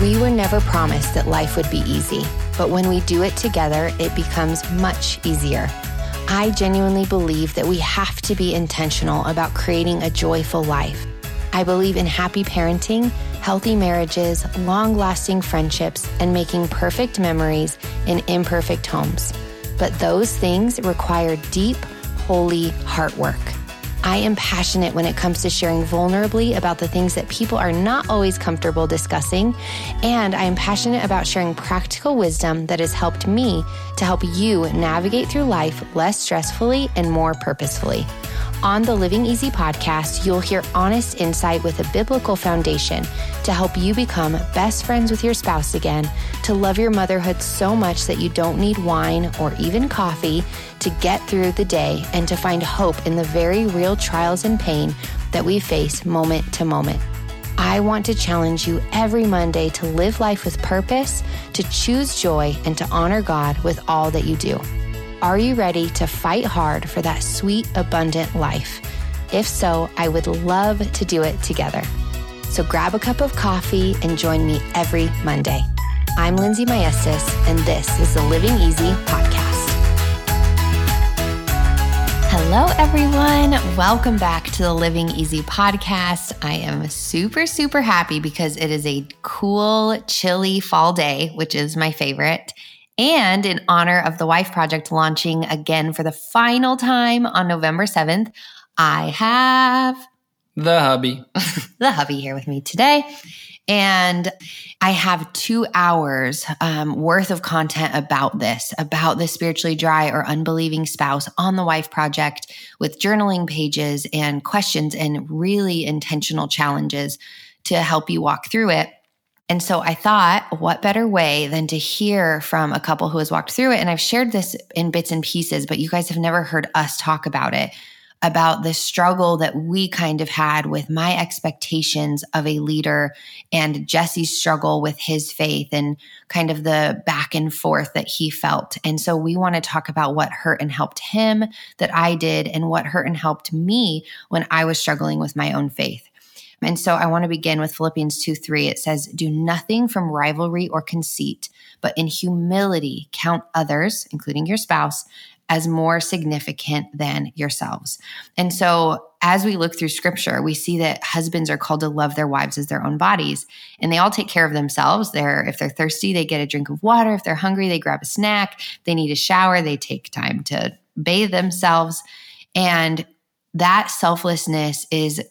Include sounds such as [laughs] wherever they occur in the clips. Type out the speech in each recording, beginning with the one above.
We were never promised that life would be easy, but when we do it together, it becomes much easier. I genuinely believe that we have to be intentional about creating a joyful life. I believe in happy parenting, healthy marriages, long lasting friendships, and making perfect memories in imperfect homes. But those things require deep, holy heart work. I am passionate when it comes to sharing vulnerably about the things that people are not always comfortable discussing. And I am passionate about sharing practical wisdom that has helped me to help you navigate through life less stressfully and more purposefully. On the Living Easy podcast, you'll hear honest insight with a biblical foundation to help you become best friends with your spouse again, to love your motherhood so much that you don't need wine or even coffee to get through the day, and to find hope in the very real trials and pain that we face moment to moment. I want to challenge you every Monday to live life with purpose, to choose joy, and to honor God with all that you do. Are you ready to fight hard for that sweet, abundant life? If so, I would love to do it together. So grab a cup of coffee and join me every Monday. I'm Lindsey Maestas, and this is the Living Easy podcast. Hello, everyone. Welcome back to the Living Easy podcast. I am super, super happy because it is a cool, chilly fall day, which is my favorite. And in honor of the Wife Project launching again for the final time on November 7th, I have the hubby. [laughs] the hubby here with me today. And I have two hours um, worth of content about this, about the spiritually dry or unbelieving spouse on the Wife Project with journaling pages and questions and really intentional challenges to help you walk through it. And so I thought, what better way than to hear from a couple who has walked through it? And I've shared this in bits and pieces, but you guys have never heard us talk about it about the struggle that we kind of had with my expectations of a leader and Jesse's struggle with his faith and kind of the back and forth that he felt. And so we want to talk about what hurt and helped him that I did and what hurt and helped me when I was struggling with my own faith. And so I want to begin with Philippians 2 3. It says, Do nothing from rivalry or conceit, but in humility count others, including your spouse, as more significant than yourselves. And so, as we look through scripture, we see that husbands are called to love their wives as their own bodies, and they all take care of themselves. They're if they're thirsty, they get a drink of water. If they're hungry, they grab a snack. they need a shower, they take time to bathe themselves. And that selflessness is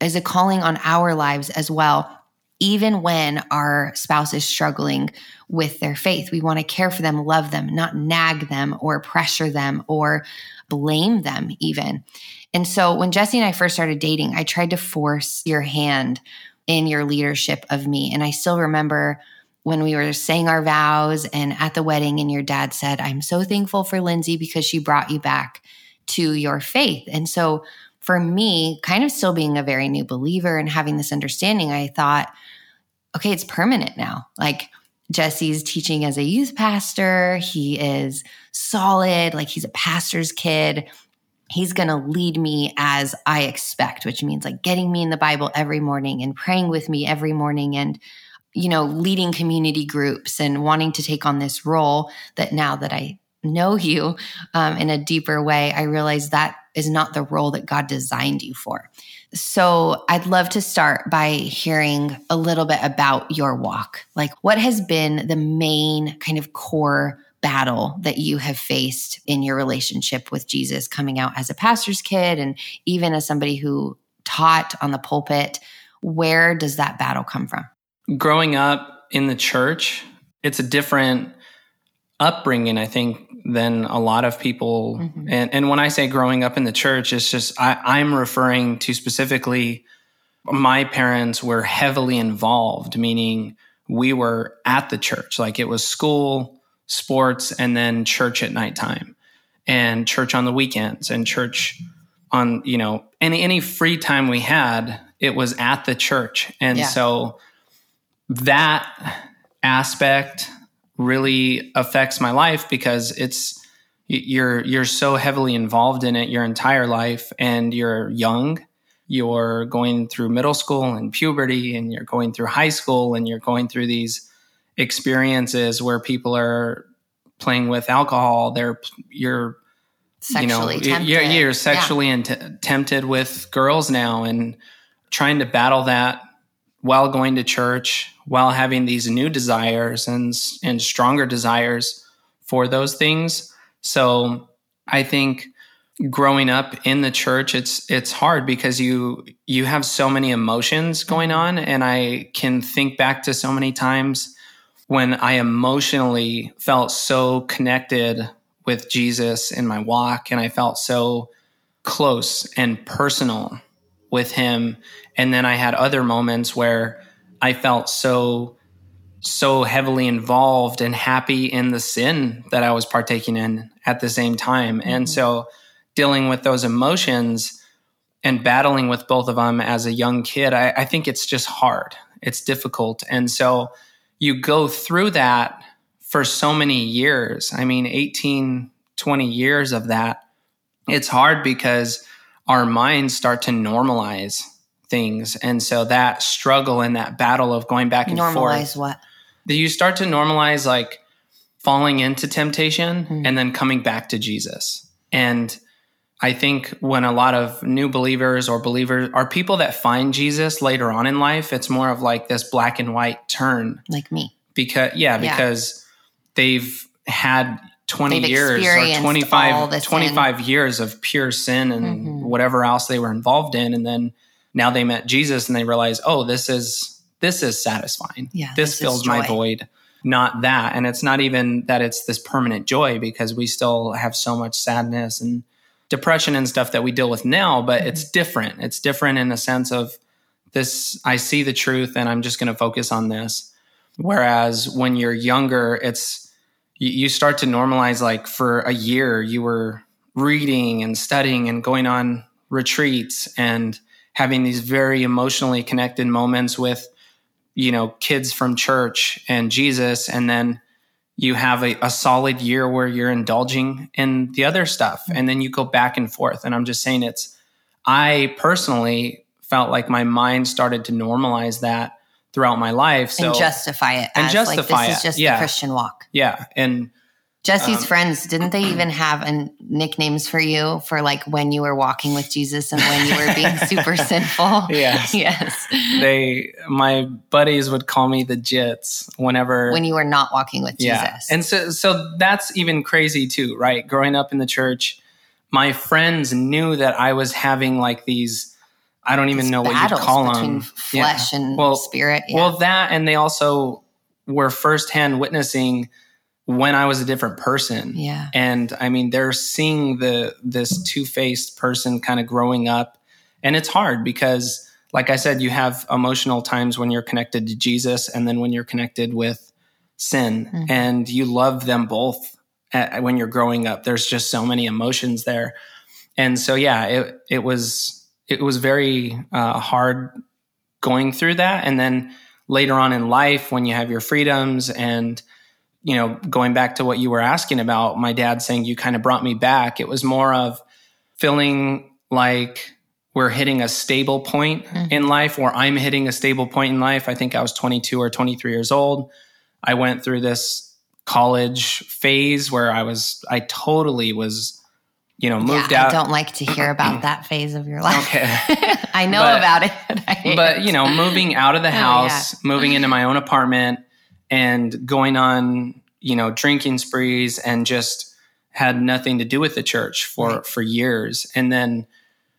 is a calling on our lives as well even when our spouse is struggling with their faith. We want to care for them, love them, not nag them or pressure them or blame them, even. And so when Jesse and I first started dating, I tried to force your hand in your leadership of me. And I still remember when we were saying our vows and at the wedding, and your dad said, I'm so thankful for Lindsey because she brought you back to your faith. And so for me, kind of still being a very new believer and having this understanding, I thought, okay, it's permanent now. Like Jesse's teaching as a youth pastor, he is solid, like he's a pastor's kid. He's going to lead me as I expect, which means like getting me in the Bible every morning and praying with me every morning and you know, leading community groups and wanting to take on this role that now that I know you um, in a deeper way, I realize that is not the role that God designed you for. So I'd love to start by hearing a little bit about your walk. Like, what has been the main kind of core battle that you have faced in your relationship with Jesus coming out as a pastor's kid and even as somebody who taught on the pulpit? Where does that battle come from? Growing up in the church, it's a different upbringing, I think, than a lot of people. Mm-hmm. And, and when I say growing up in the church, it's just, I, I'm referring to specifically my parents were heavily involved, meaning we were at the church, like it was school, sports, and then church at nighttime, and church on the weekends, and church on, you know, any, any free time we had, it was at the church. And yeah. so that aspect really affects my life because it's you're you're so heavily involved in it your entire life and you're young you're going through middle school and puberty and you're going through high school and you're going through these experiences where people are playing with alcohol they're you're sexually you know tempted. you're, you're sexually yeah. int- tempted with girls now and trying to battle that while going to church while having these new desires and and stronger desires for those things. So i think growing up in the church it's it's hard because you you have so many emotions going on. And i can think back to so many times when i emotionally felt so connected with jesus in my walk and i felt so close and personal with him. And then i had other moments where i felt so so heavily involved and happy in the sin that i was partaking in at the same time mm-hmm. and so dealing with those emotions and battling with both of them as a young kid, I, I, think it's just hard. It's difficult. And so you go through that for so many years. I mean, 18, 20 years of that. It's hard because our minds start to normalize things. And so that struggle and that battle of going back and normalize forth. Normalize what? Do you start to normalize like falling into temptation mm-hmm. and then coming back to Jesus. And I think when a lot of new believers or believers are people that find Jesus later on in life, it's more of like this black and white turn. Like me. Because yeah, yeah. because they've had 20 they've years or 25 25 years of pure sin and mm-hmm. whatever else they were involved in and then now they met Jesus and they realize, "Oh, this is this is satisfying. Yeah, this, this fills my void." Not that. And it's not even that it's this permanent joy because we still have so much sadness and depression and stuff that we deal with now, but mm-hmm. it's different. It's different in the sense of this I see the truth and I'm just going to focus on this. Whereas when you're younger, it's you, you start to normalize like for a year you were reading and studying and going on retreats and having these very emotionally connected moments with you know kids from church and Jesus. And then you have a, a, solid year where you're indulging in the other stuff. And then you go back and forth. And i'm just saying it's i personally felt like my mind started to normalize that throughout my life. So and justify it and justify like, this it. is just yeah. the christian walk. Yeah. And Jesse's um, friends, didn't they even have an, nicknames for you for like when you were walking with Jesus and when you were being [laughs] super sinful? Yes. Yes. They, my buddies would call me the Jits whenever. When you were not walking with yeah. Jesus. And so, so that's even crazy too, right? Growing up in the church, my friends knew that I was having like these, I don't even these know what you call them. Flesh yeah. and well, spirit. Yeah. Well, that, and they also were firsthand witnessing when I was a different person. Yeah. And I mean, they're seeing the this two-faced person kind of growing up. And it's hard because like I said, you have emotional times when you're connected to Jesus and then when you're connected with sin mm-hmm. and you love them both at, when you're growing up. There's just so many emotions there. And so yeah, it it was it was very uh, hard going through that and then later on in life when you have your freedoms and you know, going back to what you were asking about, my dad saying you kind of brought me back. It was more of feeling like we're hitting a stable point mm-hmm. in life, or I'm hitting a stable point in life. I think I was 22 or 23 years old. I went through this college phase where I was, I totally was, you know, moved yeah, out. I don't like to hear about [clears throat] that phase of your life. Okay. [laughs] I know but, about it. But, you know, moving out of the house, oh, yeah. moving into my own apartment, and going on, you know, drinking sprees and just had nothing to do with the church for right. for years and then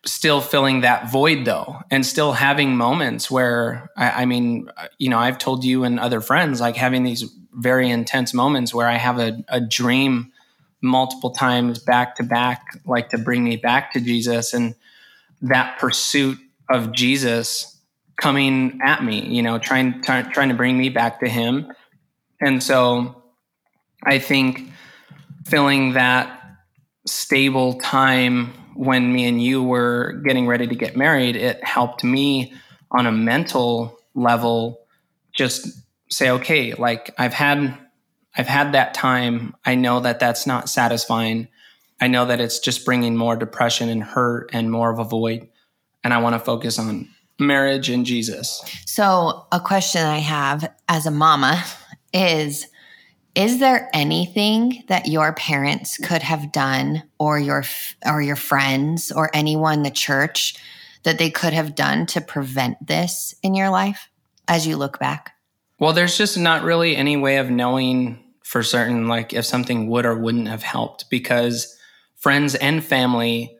still filling that void though and still having moments where I, I, mean you know i've told you and other friends like having these very intense moments where i have a, a dream multiple times back to back like to bring me back to jesus and that pursuit of jesus coming at me you know trying trying to bring me back to him and so I think filling that stable time when me and you were getting ready to get married, it helped me on a mental level just say, okay, like I've had, I've had that time. I know that that's not satisfying. I know that it's just bringing more depression and hurt and more of a void. and I want to focus on marriage and Jesus. So, a question I have as a mama is is there anything that your parents could have done or your or your friends or anyone the church that they could have done to prevent this in your life as you look back? Well, there's just not really any way of knowing for certain like if something would or wouldn't have helped because friends and family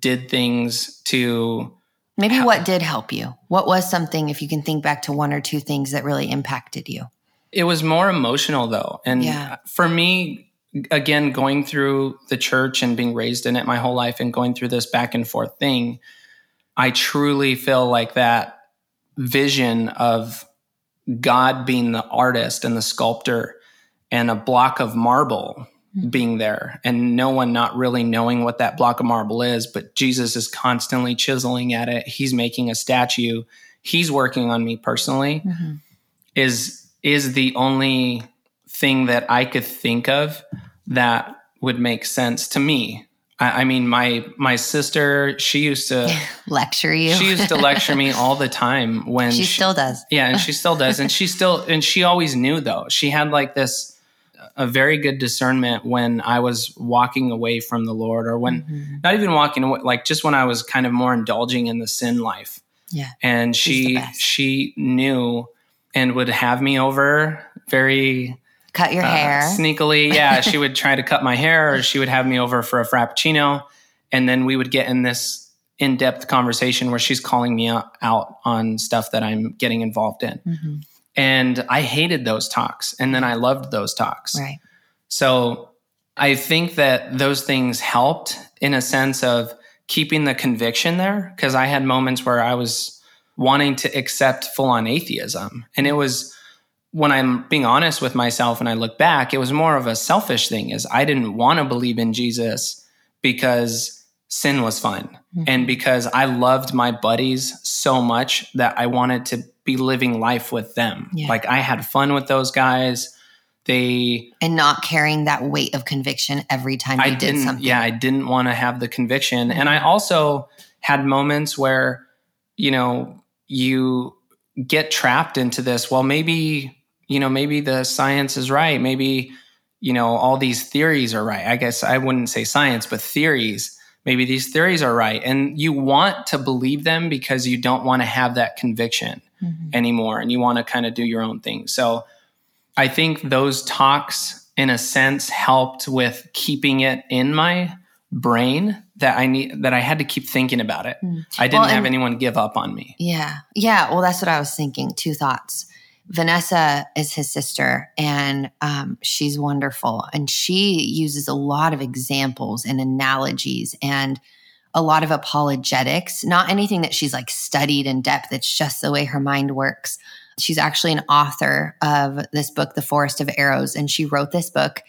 did things to Maybe help. what did help you? What was something if you can think back to one or two things that really impacted you? It was more emotional though. And yeah. for me, again, going through the church and being raised in it my whole life and going through this back and forth thing, I truly feel like that vision of God being the artist and the sculptor and a block of marble. Being there and no one not really knowing what that block of marble is, but Jesus is constantly chiseling at it. He's making a statue. He's working on me personally. Mm-hmm. Is is the only thing that I could think of that would make sense to me. I, I mean, my my sister, she used to [laughs] lecture you. she used to lecture me all the time when she, she still does. Yeah, and she still does, and she still and she always knew though. She had like this a very good discernment when I was walking away from the Lord, or when mm-hmm. not even walking away, like just when I was kind of more indulging in the sin life. Yeah, and she she knew and would have me over very cut your uh, hair sneakily. [laughs] Yeah, she would try to cut my hair, or she would have me over for a frappuccino, and then we would get in this in-depth conversation where she's calling me out, out on stuff that I'm getting involved in. Mm-hmm. And I hated those talks, and then I loved those talks. Right. So I think that those things helped in a sense of keeping the conviction there because I had moments where I was wanting to accept full on atheism. And it was when I'm being honest with myself and I look back, it was more of a selfish thing is I didn't want to believe in Jesus because sin was fun mm-hmm. and because I loved my buddies so much that I wanted to be living life with them. Yeah. Like I had fun with those guys. They and not carrying that weight of conviction every time I did something. Yeah, I didn't want to have the conviction. And I also had moments where, you know, you get trapped into this well maybe you know maybe the science is right maybe you know all these theories are right i guess i wouldn't say science but theories maybe these theories are right and you want to believe them because you don't want to have that conviction mm-hmm. anymore and you want to kind of do your own thing so i think those talks in a sense helped with keeping it in my brain that I need that I had to keep thinking about it. Mm. I didn't well, have anyone give up on me. Yeah. Yeah. Well, that's what I was thinking. Two thoughts. Vanessa is his sister, and um, she's wonderful. And she uses a lot of examples and analogies and a lot of apologetics, not anything that she's like studied in depth. It's just the way her mind works. She's actually an author of this book, The Forest of Arrows, and she wrote this book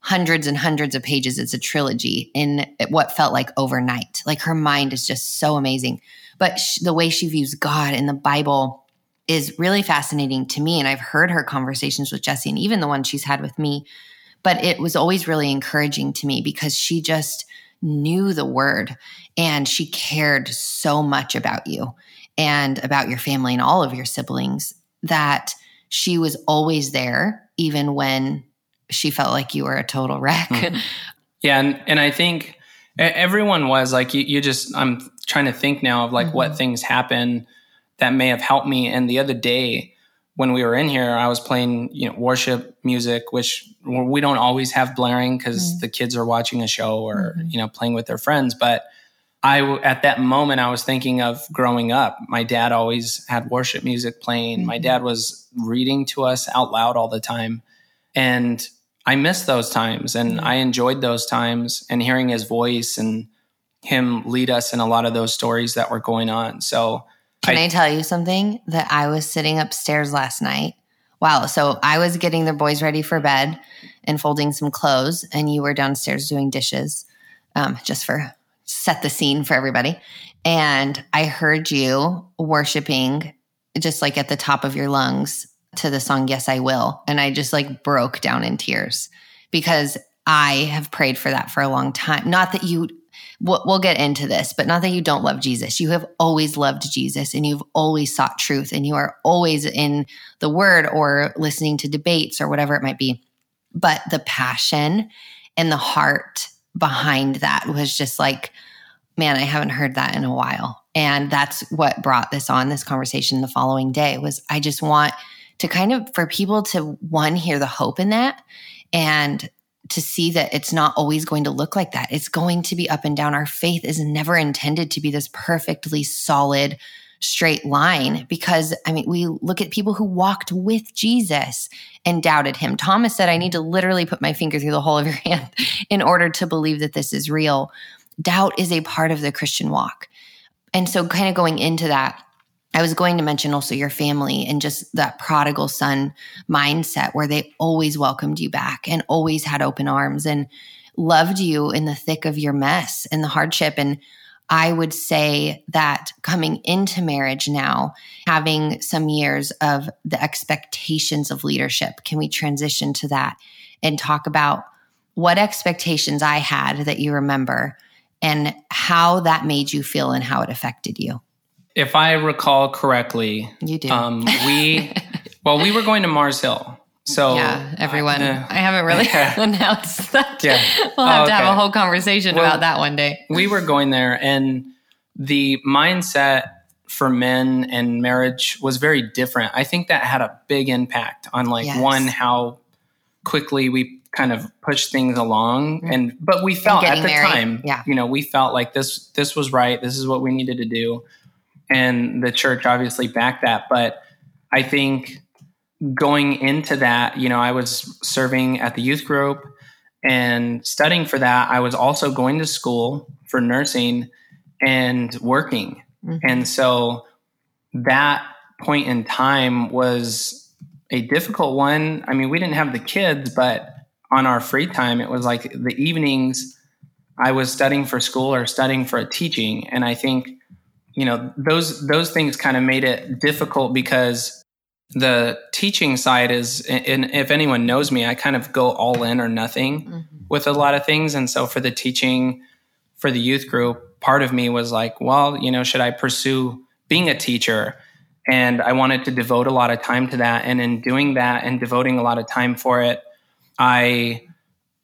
hundreds and hundreds of pages. It's a trilogy in what felt like overnight. Like her mind is just so amazing. But sh- the way she views God in the Bible is really fascinating to me. And I've heard her conversations with Jesse and even the one she's had with me. But it was always really encouraging to me because she just knew the word and she cared so much about you and about your family and all of your siblings that she was always there, even when she felt like you were a total wreck. Mm-hmm. [laughs] Yeah, and and I think everyone was like you, you just I'm trying to think now of like mm-hmm. what things happen that may have helped me and the other day when we were in here I was playing you know worship music which we don't always have blaring cuz mm-hmm. the kids are watching a show or mm-hmm. you know playing with their friends but I at that moment I was thinking of growing up my dad always had worship music playing my mm-hmm. dad was reading to us out loud all the time and I miss those times and. I enjoyed those times and hearing his voice and him lead us in a lot of those stories that were going on. So, can I, I tell you something that I was sitting upstairs last night? Wow. So I was getting the boys ready for bed and folding some clothes, and you were downstairs doing dishes um, just for set the scene for everybody. And I heard you worshiping just like at the top of your lungs to the song Yes I Will and I just like broke down in tears because I have prayed for that for a long time. Not that you we'll, get into this, but not that you don't love Jesus. You have always loved Jesus and you've always sought truth and you are always in the word or listening to debates or whatever it might be. But the passion and the heart behind that was just like, man, I haven't heard that in a while. And that's what brought this on this conversation the following day was I just want to kind of for people to one hear the hope in that and to see that it's not always going to look like that. It's going to be up and down. Our faith is never intended to be this perfectly solid, straight line because, I mean, we look at people who walked with Jesus and doubted him. Thomas said, I need to literally put my finger through the hole of your hand [laughs] in order to believe that this is real. Doubt is a part of the Christian walk. And so, kind of going into that, I was going to mention also your family and just that prodigal son mindset where they always welcomed you back and always had open arms and loved you in the thick of your mess and the hardship. And I would say that coming into marriage now, having some years of the expectations of leadership, can we transition to that and talk about what expectations I had that you remember and how that made you feel and how it affected you? If I recall correctly, you do. Um, we [laughs] well, we were going to Mars Hill. So yeah, everyone. Uh, I haven't really [laughs] announced that. Yeah, we'll have oh, to have a whole conversation well, about that one day. We were going there, and the mindset for men and marriage was very different. I think that had a big impact on like yes. one how quickly we kind of pushed things along mm-hmm. and but we felt at the married. time yeah. you know we felt like this this was right this is what we needed to do and the church obviously backed that. But I think going into that, you know, I was serving at the youth group and studying for that. I was also going to school for nursing and working. Mm-hmm. And so that point in time was a difficult one. I mean, we didn't have the kids, but on our free time, it was like the evenings I was studying for school or studying for a teaching. And I think you know those those things kind of made it difficult because the teaching side is and if anyone knows me i kind of go all in or nothing mm-hmm. with a lot of things. And so for the teaching for the youth group part of me was like well you know should i pursue being a teacher? And i wanted to devote a lot of time to that. And in doing that and devoting a lot of time for it i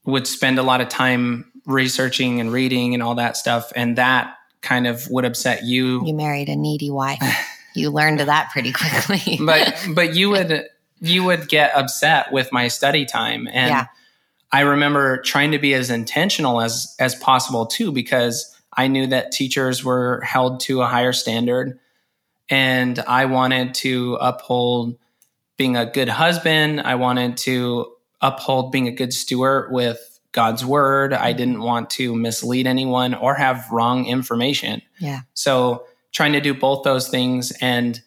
would spend a lot of time researching and reading and all that stuff. And that kind of would upset you. You married a needy wife. you learned that pretty quickly. [laughs] but [laughs] but you would you would get upset with my study time and yeah. I remember trying to be as intentional as as possible too because I knew that teachers were held to a higher standard and I wanted to uphold being a good husband, I wanted to uphold being a good steward with God's word. I didn't want to mislead anyone or have wrong information. Yeah. So trying to do both those things and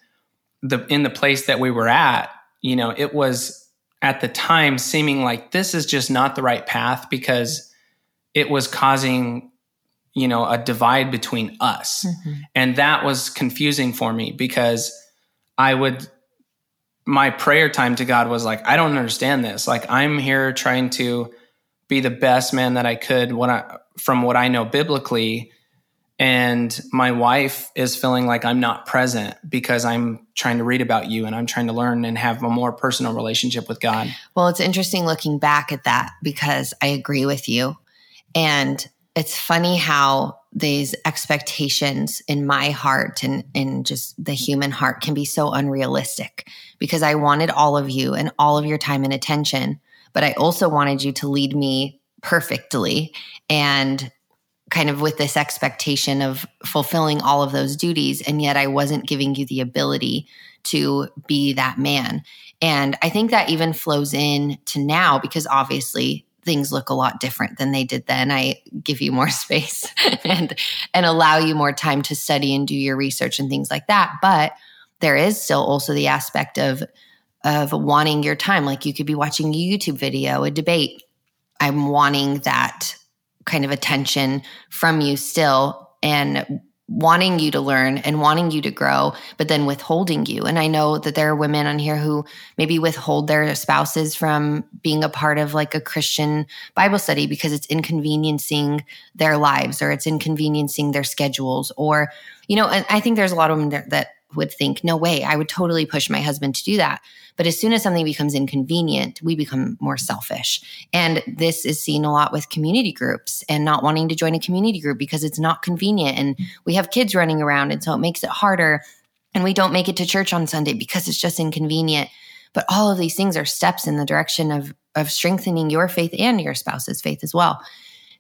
the in the place that we were at, you know, it was at the time seeming like this is just not the right path because it was causing you know a divide between us mm-hmm. and that was confusing for me because i would my prayer time to god was like i don't understand this like i'm here trying to be the best man that I could when I from what I know biblically and my wife is feeling like I'm not present because I'm trying to read about you and I'm trying to learn and have a more personal relationship with God. Well, it's interesting looking back at that because I agree with you. And it's funny how these expectations in my heart and in just the human heart can be so unrealistic because I wanted all of you and all of your time and attention but I also wanted you to lead me perfectly and kind of with this expectation of fulfilling all of those duties. And yet I wasn't giving you the ability to be that man. And I think that even flows in to now because obviously things look a lot different than they did then. I give you more [laughs] space and and allow you more time to study and do your research and things like that. But there is still also the aspect of of wanting your time. Like you could be watching a YouTube video, a debate. I'm wanting that kind of attention from you still. And wanting you to learn and wanting you to grow, but then withholding you. And I know that there are women on here who maybe withhold their spouses from being a part of like a Christian Bible study because it's inconveniencing their lives or it's inconveniencing their schedules. Or, you know, and I think there's a lot of women that, that would think, no way, I would totally push my husband to do that. But as soon as something becomes inconvenient, we become more selfish. And this is seen a lot with community groups and not wanting to join a community group because it's not convenient. And we have kids running around. And so it makes it harder. And we don't make it to church on Sunday because it's just inconvenient. But all of these things are steps in the direction of, of strengthening your faith and your spouse's faith as well.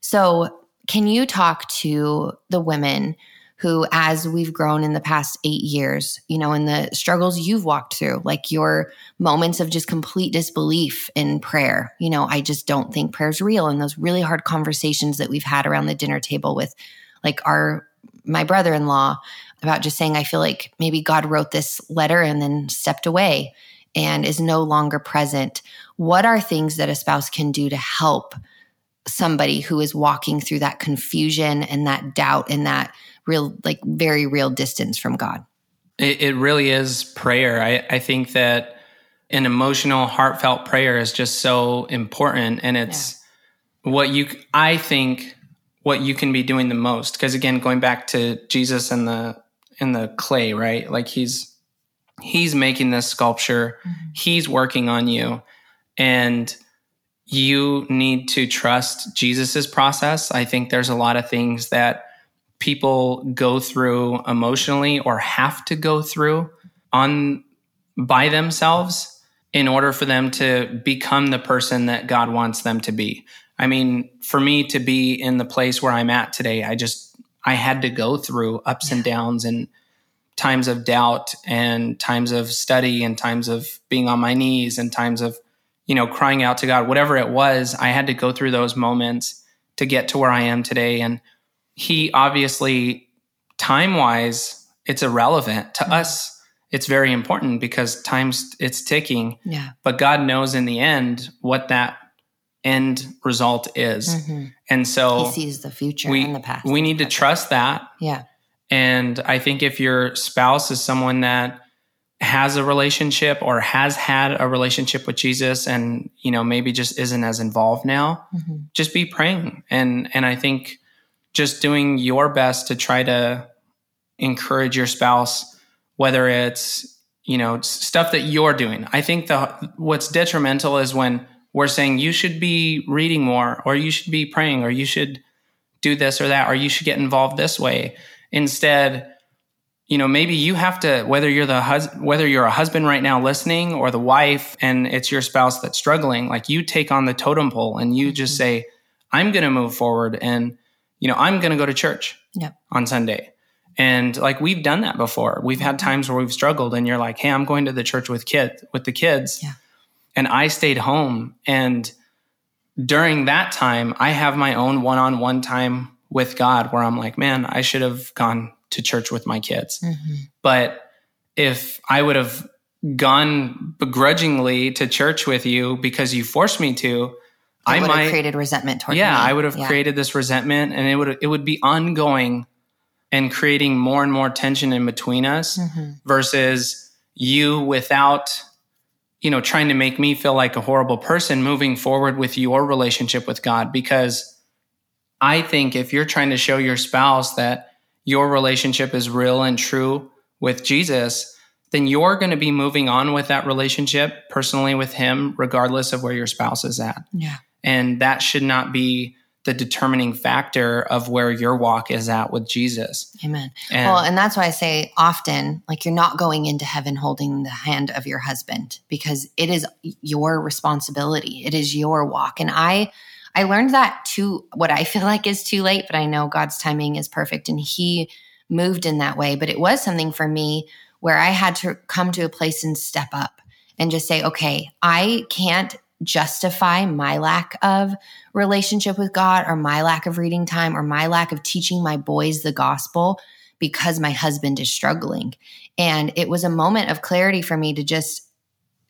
So, can you talk to the women who, as we've grown in the past eight years, you know, in the struggles you've walked through, like your moments of just complete disbelief in prayer, you know, I just don't think prayer's real. And those really hard conversations that we've had around the dinner table with like our, my brother in law about just saying, I feel like maybe God wrote this letter and then stepped away and is no longer present. What are things that a spouse can do to help somebody who is walking through that confusion and that doubt and that real, like very real distance from God. It, it really is prayer. I, I think that an emotional, heartfelt prayer is just so important. And it's yeah. what you, I think, what you can be doing the most. Because again, going back to Jesus and the, in the clay, right? Like he's, he's making this sculpture, mm-hmm. he's working on you. And you need to trust Jesus's process. I think there's a lot of things that people go through emotionally or have to go through on by themselves in order for them to become the person that God wants them to be. I mean, for me to be in the place where I'm at today, I just I had to go through ups and downs and times of doubt and times of study and times of being on my knees and times of you know crying out to God whatever it was I had to go through those moments to get to where I am today and he obviously time wise it's irrelevant to mm-hmm. us. It's very important because time's it's ticking. Yeah. But god knows in the end what that end result is. Mm-hmm. and so he sees the future we, and the past. we need to trust that. Yeah. And i think if your spouse is someone that has a relationship or has had a relationship with jesus and you know maybe just isn't as involved now mm-hmm. just be praying. And and i think just doing your best to try to encourage your spouse, whether it's, you know, stuff that you're doing. I think the what's detrimental is when we're saying you should be reading more or you should be praying or you should do this or that or you should get involved this way. Instead, you know, maybe you have to whether you're the hus- whether you're a husband right now listening or the wife and it's your spouse that's struggling, like you take on the totem pole and you just mm-hmm. say, I'm going to move forward and you know, I'm going to go to church yep. on Sunday. And like we've done that before. We've had mm-hmm. times where we've struggled and you're like, "Hey, I'm going to the church with kids with the kids." Yeah. And I stayed home and during that time, I have my own one-on-one time with God where I'm like, "Man, I should have gone to church with my kids." Mm-hmm. But if I would have gone begrudgingly to church with you because you forced me to, I might have created resentment toward you. yeah, me. I would have yeah. created this resentment, and it would it would be ongoing and creating more and more tension in between us mm-hmm. versus you without you know trying to make me feel like a horrible person moving forward with your relationship with God because I think if you're trying to show your spouse that your relationship is real and true with Jesus, then you're going to be moving on with that relationship personally with him regardless of where your spouse is at. Yeah. And that should not be the determining factor of where your walk is at with Jesus. Amen. And, well, and that's why I say often, like, you're not going into heaven holding the hand of your husband because it is your responsibility. It is your walk. And I, I learned that too, what I feel like is too late, but I know God's timing is perfect and He moved in that way. But it was something for me where I had to come to a place and step up and just say, okay, I can't justify my lack of relationship with God or my lack of reading time or my lack of teaching my boys the gospel because my husband is struggling. And it was a moment of clarity for me to just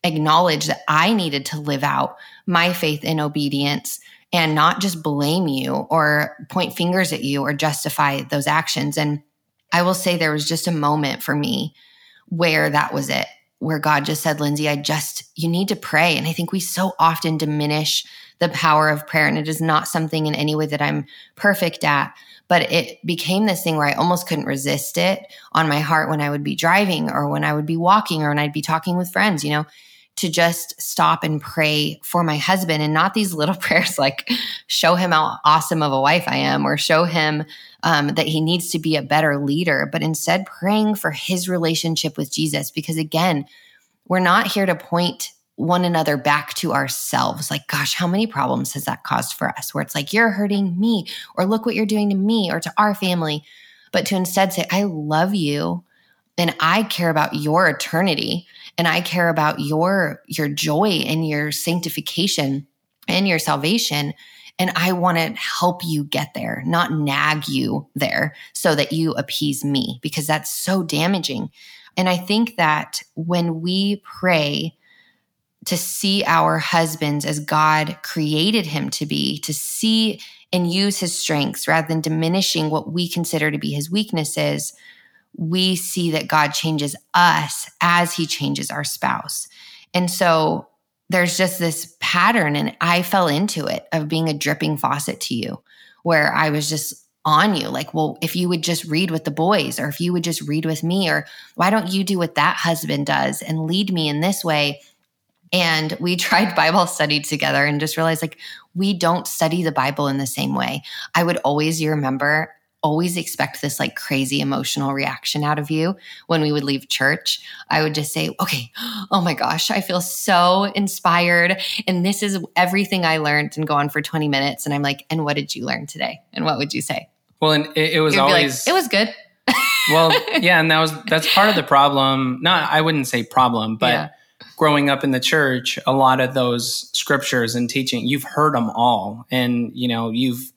acknowledge that I needed to live out my faith in obedience and not just blame you or point fingers at you or justify those actions. And I will say there was just a moment for me where that was it, where God just said, Lindsey, I just, you need to pray. And I think we so often diminish the power of prayer. And it is not something in any way that I'm perfect at, but it became this thing where I almost couldn't resist it on my heart when I would be driving or when I would be walking or when I'd be talking with friends, you know to just stop and pray for my husband and not these little [laughs] prayers like show him how awesome of a wife I am or show him um, that he needs to be a better leader, but instead praying for his relationship with Jesus. Because again, we're not here to point one another back to ourselves. Like, gosh, how many problems has that caused for us? Where it's like, you're hurting me, or look what you're doing to me or to our family. But to instead say, I love you and I care about your eternity and I care about your your joy and your sanctification and your salvation and I want to help you get there, not nag you there so that you appease me because that's so damaging. And I think that when we pray to see our husbands as God created him to be, to see and use his strengths rather than diminishing what we consider to be his weaknesses, we see that God changes us as he changes our spouse. And so there's just this pattern, and I fell into it of being a dripping faucet to you, where I was just on you like, well, if you would just read with the boys, or if you would just read with me, or why don't you do what that husband does and lead me in this way? And we [laughs] tried Bible study together and just realized like, we don't study the Bible in the same way. I would always, you remember, always expect this like crazy emotional reaction out of you when we would leave church. I would just say, okay, oh my gosh, I feel so inspired. And this is everything I learned and go on for 20 minutes. And I'm like, and what did you learn today? And what would you say? Well, and it, it was always, like, it was good. well, [laughs] yeah. And that was, that's part of the problem. Not, I wouldn't say problem, but yeah. growing up in the church, a lot of those scriptures and teaching, you've heard them all. And, you know, you've,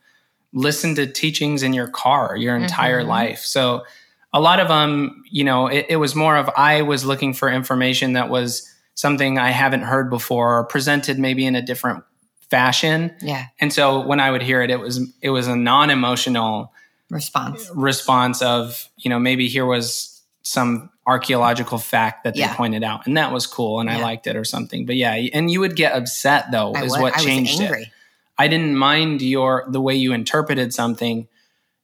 listen to teachings in your car your entire mm-hmm. life. So a lot of them, you know, it, it, was more of I was looking for information that was something I haven't heard before or presented maybe in a different fashion. Yeah. And so when I would hear it, it was it was a non-emotional response. Response of, you know, maybe here was some archaeological fact that they yeah. pointed out and that was cool and yeah. I liked it or something. But yeah, and you would get upset though, I is would, what changed it. I didn't mind your the way you interpreted something.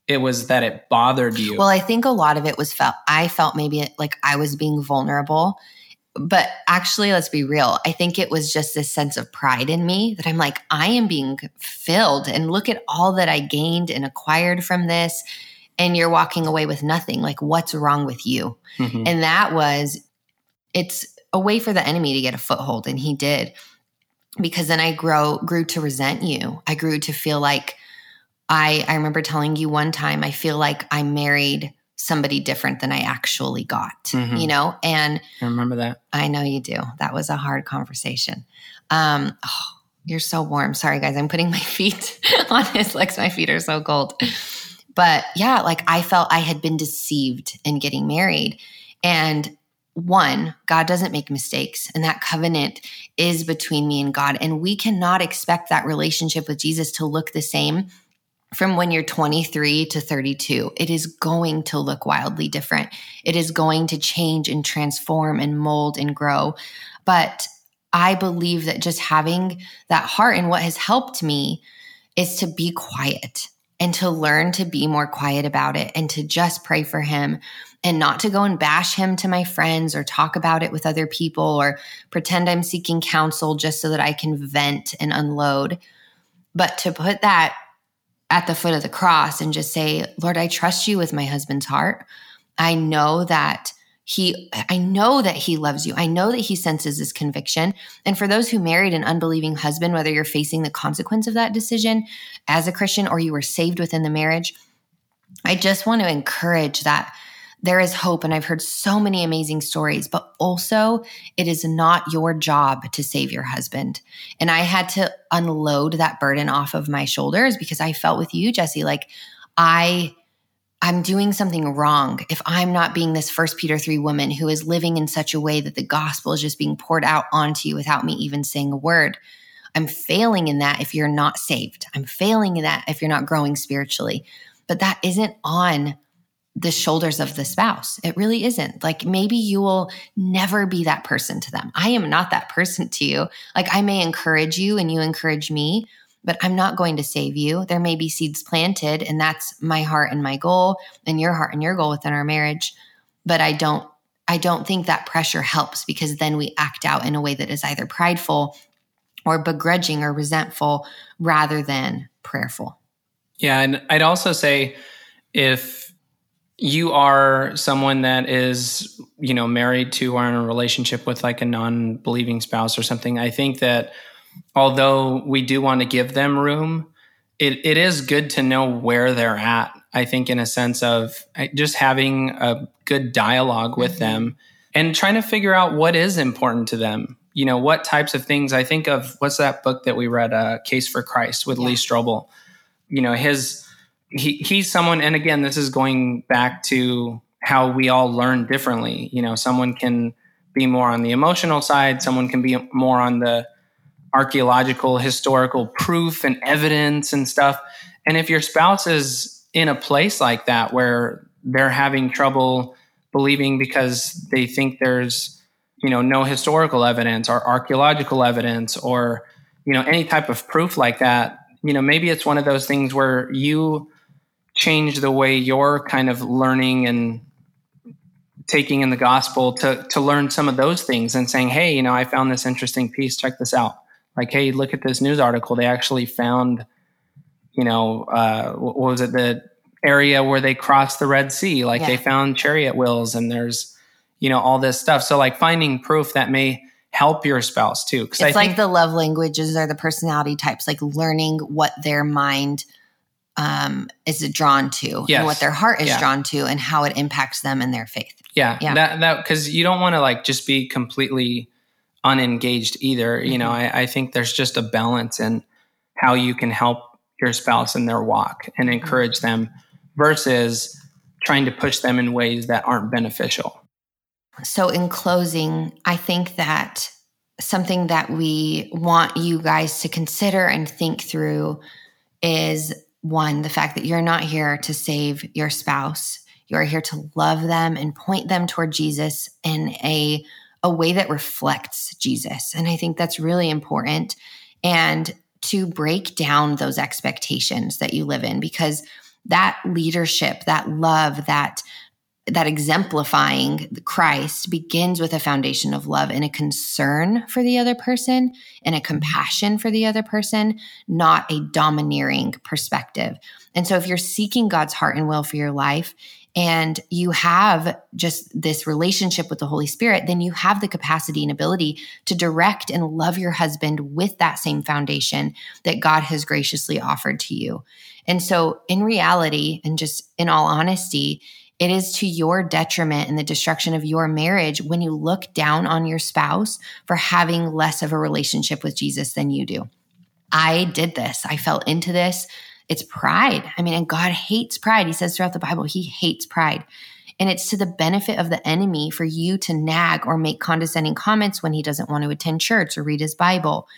It was that it bothered you. Well, I think a lot of it was felt I felt maybe like I was being vulnerable. But actually, let's be real. I think it was just this sense of pride in me that I'm like, I am being filled and look at all that I gained and acquired from this. And you're walking away with nothing. Like, what's wrong with you? Mm-hmm. And that was, it's a way for the enemy to get a foothold. And he did because then I grow grew to resent you. I grew to feel like I I remember telling you one time I feel like I married somebody different than I actually got, mm-hmm. you know? And I remember that. I know you do. That was a hard conversation. Um oh, you're so warm. Sorry guys, I'm putting my [laughs] feet on his legs. My feet are so cold. But yeah, like I felt I had been deceived in getting married and one, God doesn't make mistakes, and that covenant is between me and God. And we cannot expect that relationship with Jesus to look the same from when you're 23 to 32. It is going to look wildly different. It is going to change and transform and mold and grow. But I believe that just having that heart and what has helped me is to be quiet and to learn to be more quiet about it and to just pray for him and not to go and bash him to my friends or talk about it with other people or pretend I'm seeking counsel just so that I can vent and unload, but to put that at the foot of the cross and just say, Lord, I trust you with my husband's heart. I know that he i know that he loves you. I know that he senses this conviction. And for those who married an unbelieving husband whether you're facing the consequence of that decision as a christian or you were saved within the marriage i just want to encourage that there is hope. And I've heard so many amazing stories, but also it is not your job to save your husband. And I had to unload that burden off of my shoulders because I felt with you, Jesse, like I. I'm doing something wrong if I'm not being this first Peter 3 woman who is living in such a way that the gospel is just being poured out onto you without me even saying a word. I'm failing in that if you're not saved. I'm failing in that if you're not growing spiritually. But that isn't on the shoulders of the spouse. It really isn't. Like maybe you will never be that person to them. I am not that person to you. Like I may encourage you and you encourage me, but I'm not going to save you. There may be seeds planted, and that's my heart and my goal, and your heart and your goal within our marriage. But I don't I don't think that pressure helps because then we act out in a way that is either prideful or begrudging or resentful rather than prayerful. Yeah. And I'd also say if you are someone that is, you know, married to or in a relationship with like a non believing spouse or something, I think that although we do want to give them room, it, it is good to know where they're at. I think, in a sense of just having a good dialogue with mm-hmm. them and trying to figure out what is important to them you know what types of things i think of what's that book that we read uh, case for christ with yeah. lee strobel you know his he, he's someone and again this is going back to how we all learn differently. You know someone can be more on the emotional side someone can be more on the archaeological historical proof and evidence and stuff. And if your spouse is in a place like that where they're having trouble believing because they think there's you know no historical evidence or archaeological evidence or you know any type of proof like that you know maybe it's one of those things where you change the way you're kind of learning and taking in the gospel to to learn some of those things and saying hey you know i found this interesting piece check this out like hey look at this news article they actually found you know uh, what was it the area where they crossed the red sea like yeah. they found chariot wheels and there's you know, all this stuff. So like finding proof that may help your spouse too. It's I like think, the love languages or the personality types, like learning what their mind um, is it drawn to yes. and what their heart is yeah. drawn to and how it impacts them and their faith. Yeah. Yeah. That, that, cause you don't want to like just be completely unengaged either. Mm-hmm. You know, mm-hmm. I, I think there's just a balance in how you can help your spouse in their walk and mm-hmm. encourage them versus trying to push them in ways that aren't beneficial. So, in closing, I think that something that we want you guys to consider and think through is one, the fact that you're not here to save your spouse. You're here to love them and point them toward Jesus in a, a way that reflects Jesus. And I think that's really important. And to break down those expectations that you live in because that leadership, that love, that that exemplifying Christ begins with a foundation of love and a concern for the other person and a mm-hmm. compassion for the other person, not a domineering perspective. And so, if you're seeking God's heart and will for your life, and you have just this relationship with the Holy Spirit, then you have the capacity and ability to direct and love your husband with that same foundation that God has graciously offered to you. And so, in reality, and just in all honesty, it is to your detriment and the destruction of your marriage when you look down on your spouse for having less of a relationship with Jesus than you do. I did this. I fell into this. It's pride. I mean, and God hates pride. He says throughout the Bible, He hates pride. And it's to the benefit of the enemy for you to nag or make condescending comments when he doesn't want to attend church or read his Bible.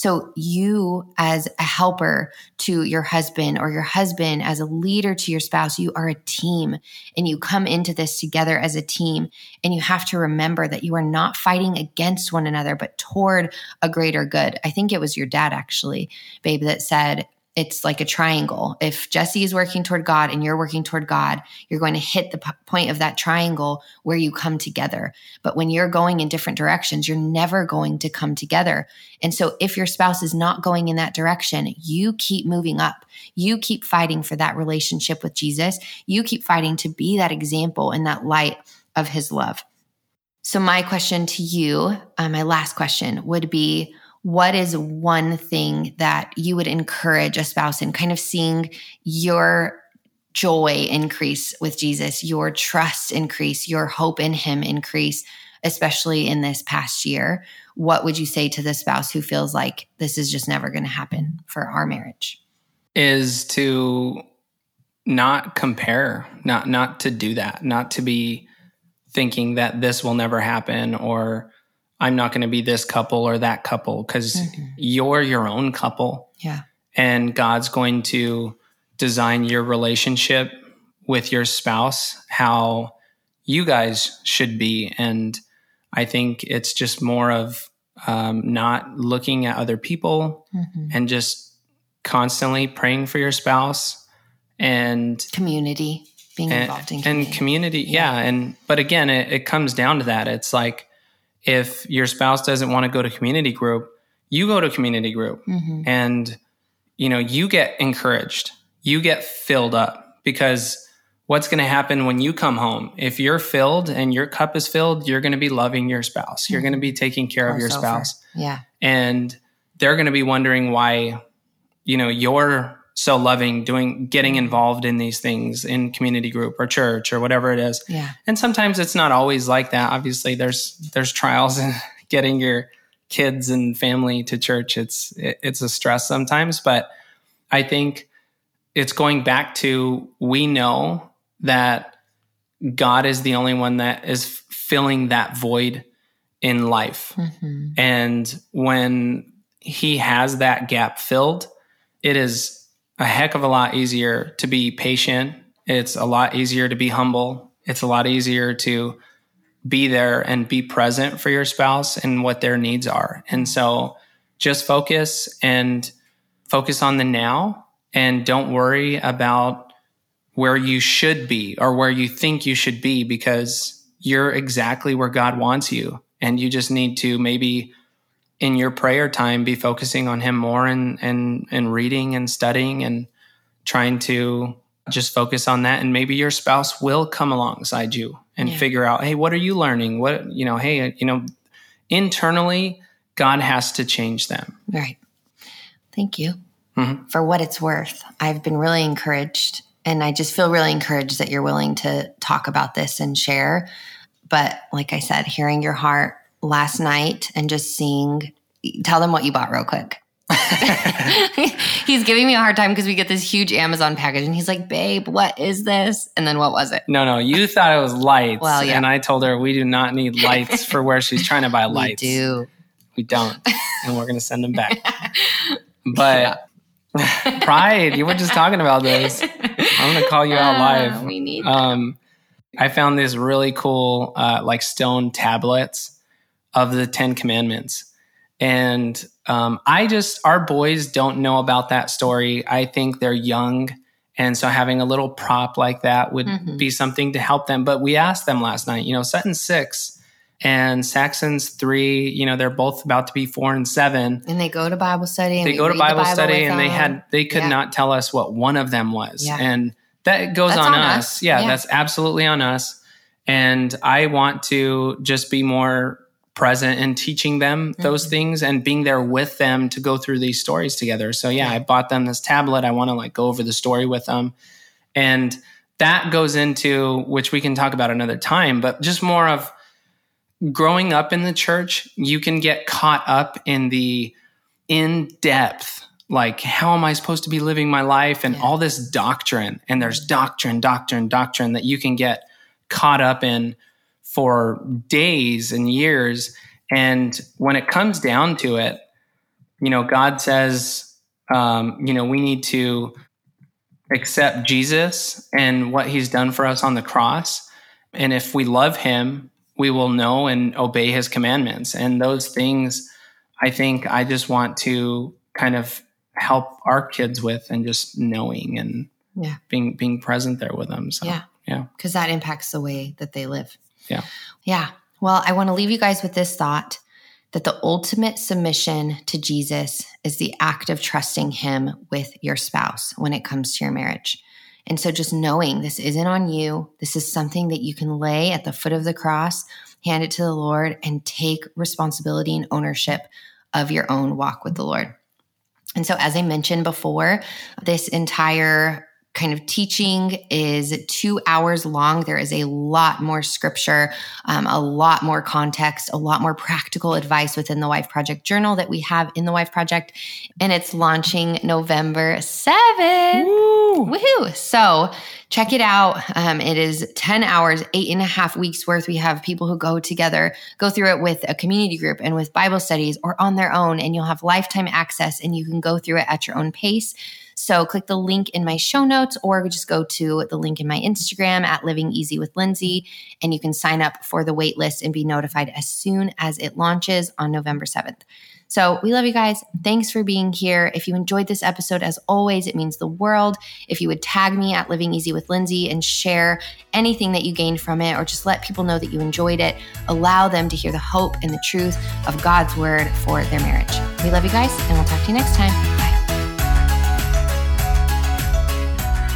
So, you as a helper to your husband, or your husband as a leader to your spouse, you are a team and you come into this together as a team. And you have to remember that you are not fighting against one another, but toward a greater good. I think it was your dad, actually, babe, that said, it's like a triangle. If Jesse is working toward God and you're working toward God, you're going to hit the p- point of that triangle where you come together. But when you're going in different directions, you're never going to come together. And so if your spouse is not going in that direction, you keep moving up. You keep fighting for that relationship with Jesus. You keep fighting to be that example and that light of his love. So, my question to you, uh, my last question would be what is one thing that you would encourage a spouse in kind of seeing your joy increase with Jesus, your trust increase, your hope in him increase, especially in this past year? What would you say to the spouse who feels like this is just never going to happen for our marriage? Is to not compare, not not to do that, not to be thinking that this will never happen or I'm not going to be this couple or that couple because mm-hmm. you're your own couple. Yeah. And God's going to design your relationship with your spouse how you guys should be. And I think it's just more of um, not looking at other people mm-hmm. and just constantly praying for your spouse and community being and, involved in community. and community yeah. yeah. and but again it, it comes down to that it's like if your spouse doesn't want to go to community group you go to community group. Mm-hmm. and you know you get encouraged. You get filled up because what's going to happen when you come home? If you're filled and your cup is filled you're going to be loving your spouse. You're going to be taking care of your spouse. Yeah. And they're going to be wondering why you know you're so loving doing getting mm-hmm. involved in these things in community group or church or whatever it is. Yeah. And sometimes it's not always like that. Obviously there's there's trials in [laughs] getting your kids and family to church. It's it, it's a stress sometimes but i think it's going back to we know that god is the only one that is filling that void in life. Mm-hmm. and when he has that gap filled it is a heck of a lot easier to be patient. It's a lot easier to be humble. It's a lot easier to be there and be present for your spouse and what their needs are. And so just focus and focus on the now and don't worry about where you should be or where you think you should be because you're exactly where God wants you. And you just need to maybe in your prayer time be focusing on him more and and and reading and studying and trying to just focus on that. And maybe your spouse will come alongside you and yeah. figure out hey what are you learning? What you know hey you know internally god has to change them. Right. Thank you mm-hmm. for what it's worth. I've been really encouraged and i just feel really encouraged that you're willing to talk about this and share. But like i said hearing your heart last night and just seeing, tell them what you bought real quick. [laughs] he's giving me a hard time because we get this huge Amazon package and he's like, babe, what is this? And then what was it? No, no, you thought it was lights. well, yeah. And I told her we do not need lights for where she's trying to buy [laughs] lights. We do. We don't. And we're going to send them back. [laughs] But yeah. pride, you were just talking about this. I'm going to call you out uh, live. we need um, I found these really cool, uh, like stone tablets of the Ten Commandments. And um, I just, our boys don't know about that story. I think they're young. And so having a little prop like that would mm-hmm. be something to help them. But we asked them last night, you know, Sutton six and Saxon's three, you know, they're both about to be four and seven. And they go to Bible study. they go to Bible, Bible study and them. they had, they could yeah. not tell us what one of them was. Yeah. And that goes on, on, us. us. Yeah, yeah, that's absolutely on us. And I want to just be more present and teaching them those mm-hmm. things and being there with them to go through these stories together. So yeah, I bought them this tablet. I want to like go over the story with them. And that goes into which we can talk about another time, but just more of growing up in the church, you can get caught up in the in depth like how am i supposed to be living my life and yeah. all this doctrine and there's doctrine doctrine doctrine that you can get caught up in for days and years. And when it comes down to it, you know, God says, um, you know, we need to accept Jesus and what he's done for us on the cross. And if we love him, we will know and obey his commandments. And those things, I think I just want to kind of help our kids with and just knowing and yeah. being being present there with them. So yeah. Yeah. Because that impacts the way that they live. Yeah. Yeah. Well, I want to leave you guys with this thought that the ultimate submission to Jesus is the act of trusting him with your spouse when it comes to your marriage. And so just knowing this isn't on you, this is something that you can lay at the foot of the cross, hand it to the Lord, and take responsibility and ownership of your own walk with the Lord. And so, as I mentioned before, this entire kind of teaching is two hours long. There is a lot more scripture, um, a lot more context, a lot more practical advice within the Wife Project Journal that we have in the Wife Project. And it's launching November 7th. Woo! Woohoo! So check it out. Um, it is 10 hours, eight and a half weeks worth. We have people who go together, go through it with a community group and with Bible studies or on their own, and you'll have lifetime access and you can go through it at your own pace. So click the link in my show notes or just go to the link in my Instagram at Living Easy with Lindsey and you can sign up for the wait list and be notified as soon as it launches on November 7th. So we love you guys. Thanks for being here. If you enjoyed this episode, as always, it means the world. If you would tag me at Living Easy with Lindsey and share anything that you gained from it, or just let people know that you enjoyed it, allow them to hear the hope and the truth of God's word for their marriage. We love you guys, and we'll talk to you next time.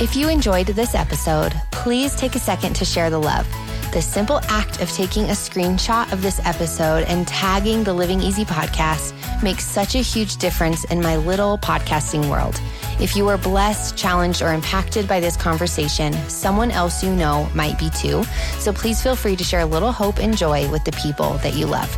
If you enjoyed this episode, please take a second to share the love. The simple act of taking a screenshot of this episode and tagging the Living Easy podcast makes such a huge difference in my little podcasting world. If you are blessed, challenged, or impacted by this conversation, someone else you know might be too. So please feel free to share a little hope and joy with the people that you love.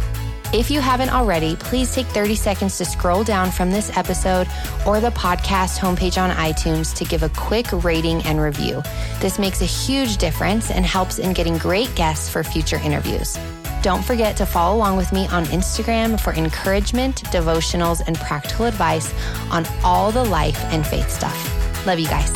If you haven't already, please take 30 seconds to scroll down from this episode or the podcast homepage on iTunes to give a quick rating and review. This makes a huge difference and helps in getting great guests for future interviews. Don't forget to follow along with me on Instagram for encouragement, devotionals, and practical advice on all the life and faith stuff. Love you guys.